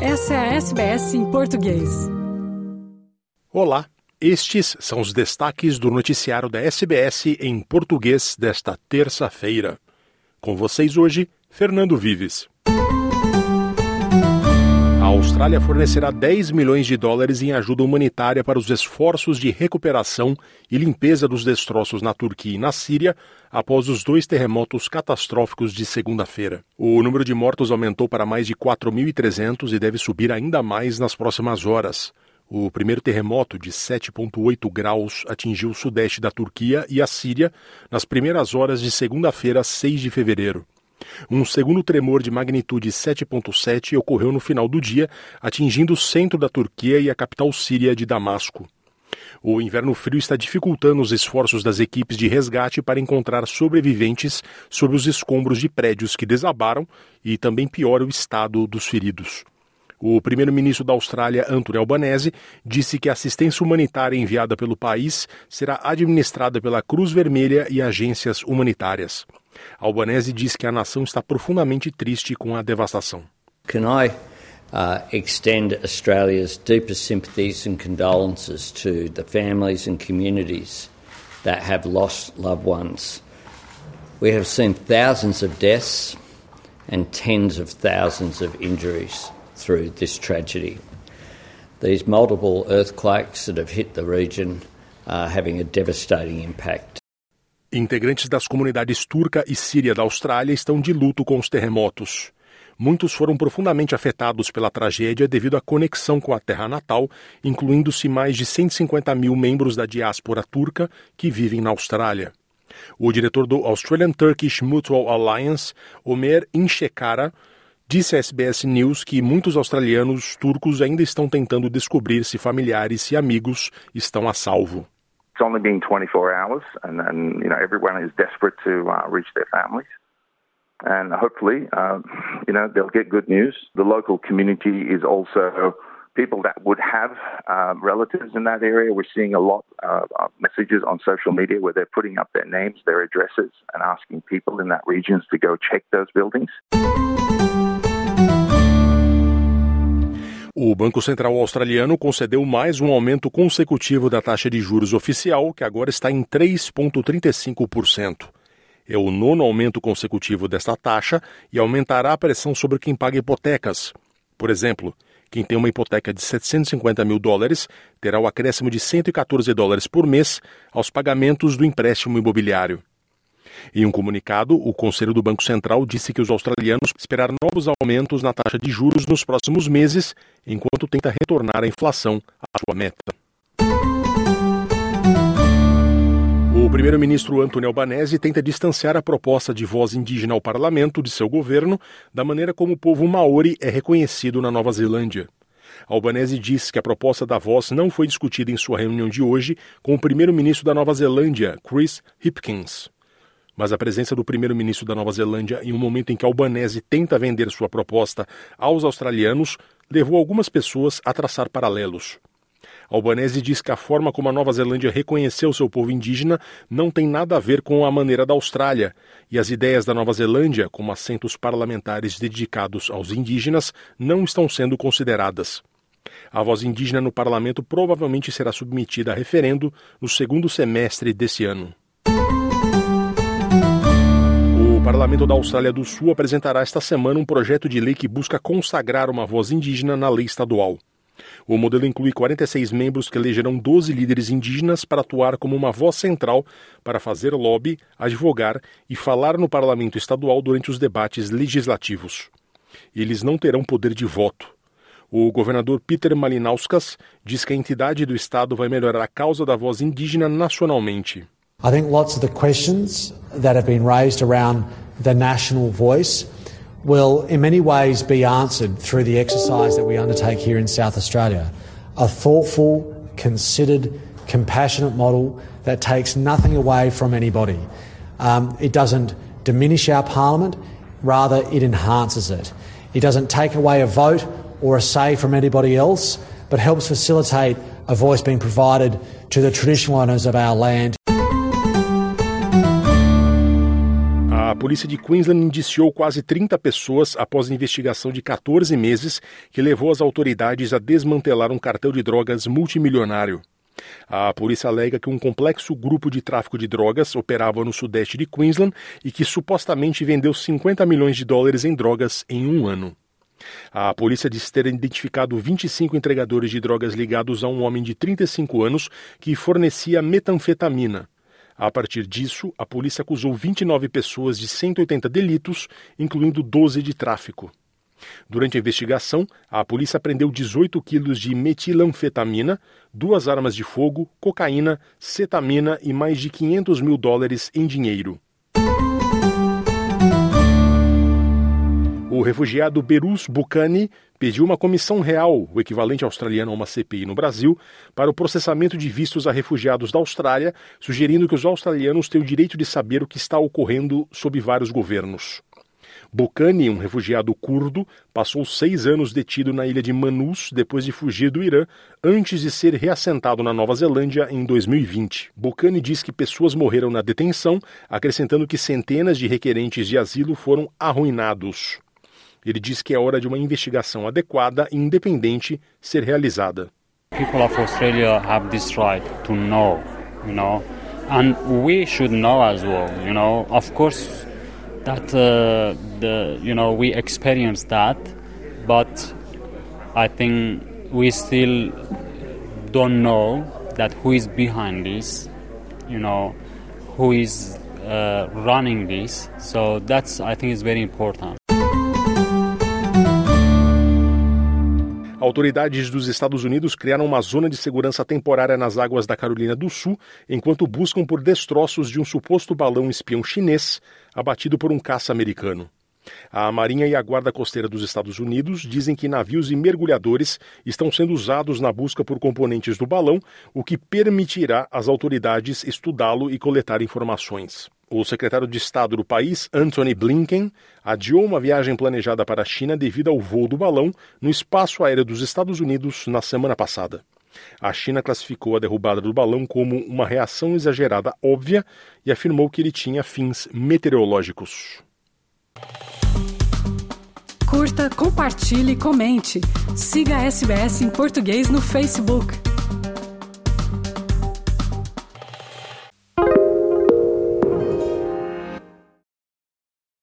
Essa é a SBS em português. Olá, estes são os destaques do noticiário da SBS em português desta terça-feira. Com vocês hoje, Fernando Vives. A Austrália fornecerá 10 milhões de dólares em ajuda humanitária para os esforços de recuperação e limpeza dos destroços na Turquia e na Síria após os dois terremotos catastróficos de segunda-feira. O número de mortos aumentou para mais de 4.300 e deve subir ainda mais nas próximas horas. O primeiro terremoto, de 7,8 graus, atingiu o sudeste da Turquia e a Síria nas primeiras horas de segunda-feira, 6 de fevereiro. Um segundo tremor de magnitude 7.7 ocorreu no final do dia, atingindo o centro da Turquia e a capital síria de Damasco. O inverno frio está dificultando os esforços das equipes de resgate para encontrar sobreviventes sobre os escombros de prédios que desabaram e também piora o estado dos feridos. O primeiro-ministro da Austrália, Anthony Albanese, disse que a assistência humanitária enviada pelo país será administrada pela Cruz Vermelha e agências humanitárias. Albanese diz que a nação está profundamente triste com a devastação. Can I uh, extend Australia's deepest sympathies and condolences to the families and communities that have lost loved ones. We have seen thousands of deaths and tens of thousands of injuries through this tragedy. These multiple earthquakes that have hit the region are having a devastating impact. Integrantes das comunidades turca e síria da Austrália estão de luto com os terremotos. Muitos foram profundamente afetados pela tragédia devido à conexão com a terra natal, incluindo-se mais de 150 mil membros da diáspora turca que vivem na Austrália. O diretor do Australian Turkish Mutual Alliance, Omer Inchekara, disse à SBS News que muitos australianos turcos ainda estão tentando descobrir se familiares e amigos estão a salvo. It's only been 24 hours, and, and you know everyone is desperate to uh, reach their families. And hopefully, uh, you know, they'll get good news. The local community is also people that would have uh, relatives in that area. We're seeing a lot of messages on social media where they're putting up their names, their addresses, and asking people in that region to go check those buildings. O Banco Central Australiano concedeu mais um aumento consecutivo da taxa de juros oficial, que agora está em 3,35%. É o nono aumento consecutivo desta taxa e aumentará a pressão sobre quem paga hipotecas. Por exemplo, quem tem uma hipoteca de 750 mil dólares terá o acréscimo de 114 dólares por mês aos pagamentos do empréstimo imobiliário. Em um comunicado, o Conselho do Banco Central disse que os australianos esperaram novos aumentos na taxa de juros nos próximos meses, enquanto tenta retornar a inflação à sua meta. O primeiro-ministro Anthony Albanese tenta distanciar a proposta de voz indígena ao parlamento de seu governo da maneira como o povo maori é reconhecido na Nova Zelândia. Albanese diz que a proposta da voz não foi discutida em sua reunião de hoje com o primeiro-ministro da Nova Zelândia, Chris Hipkins mas a presença do primeiro-ministro da Nova Zelândia em um momento em que Albanese tenta vender sua proposta aos australianos levou algumas pessoas a traçar paralelos. Albanese diz que a forma como a Nova Zelândia reconheceu seu povo indígena não tem nada a ver com a maneira da Austrália, e as ideias da Nova Zelândia, como assentos parlamentares dedicados aos indígenas, não estão sendo consideradas. A voz indígena no parlamento provavelmente será submetida a referendo no segundo semestre desse ano. Parlamento da Austrália do Sul apresentará esta semana um projeto de lei que busca consagrar uma voz indígena na lei estadual. O modelo inclui 46 membros que elegerão 12 líderes indígenas para atuar como uma voz central para fazer lobby, advogar e falar no parlamento estadual durante os debates legislativos. Eles não terão poder de voto. O governador Peter Malinauskas diz que a entidade do estado vai melhorar a causa da voz indígena nacionalmente. I think lots of the questions that have been raised around the national voice will, in many ways, be answered through the exercise that we undertake here in South Australia. A thoughtful, considered, compassionate model that takes nothing away from anybody. Um, it doesn't diminish our parliament, rather, it enhances it. It doesn't take away a vote or a say from anybody else, but helps facilitate a voice being provided to the traditional owners of our land. A polícia de Queensland indiciou quase 30 pessoas após a investigação de 14 meses que levou as autoridades a desmantelar um cartel de drogas multimilionário. A polícia alega que um complexo grupo de tráfico de drogas operava no sudeste de Queensland e que supostamente vendeu 50 milhões de dólares em drogas em um ano. A polícia diz ter identificado 25 entregadores de drogas ligados a um homem de 35 anos que fornecia metanfetamina. A partir disso, a polícia acusou 29 pessoas de 180 delitos, incluindo 12 de tráfico. Durante a investigação, a polícia prendeu 18 quilos de metilanfetamina, duas armas de fogo, cocaína, cetamina e mais de 500 mil dólares em dinheiro. O refugiado Berus Bucani pediu uma comissão real, o equivalente australiano a uma CPI no Brasil, para o processamento de vistos a refugiados da Austrália, sugerindo que os australianos têm o direito de saber o que está ocorrendo sob vários governos. Bucani, um refugiado curdo, passou seis anos detido na ilha de Manus depois de fugir do Irã, antes de ser reassentado na Nova Zelândia em 2020. Bucani diz que pessoas morreram na detenção, acrescentando que centenas de requerentes de asilo foram arruinados. Ele diz que é hora de uma investigação adequada e independente ser realizada. People of Australia have this right to know, you know, and we should know as well, you know. Of course, that uh, the you know we experienced that, but I think we still don't know that who is behind this, you know, who is uh, running this. So that's I think is very important. Autoridades dos Estados Unidos criaram uma zona de segurança temporária nas águas da Carolina do Sul, enquanto buscam por destroços de um suposto balão espião chinês abatido por um caça americano. A Marinha e a Guarda Costeira dos Estados Unidos dizem que navios e mergulhadores estão sendo usados na busca por componentes do balão, o que permitirá às autoridades estudá-lo e coletar informações. O secretário de Estado do país, Anthony Blinken, adiou uma viagem planejada para a China devido ao voo do balão no espaço aéreo dos Estados Unidos na semana passada. A China classificou a derrubada do balão como uma reação exagerada óbvia e afirmou que ele tinha fins meteorológicos. Curta, compartilhe, comente. Siga a SBS em português no Facebook.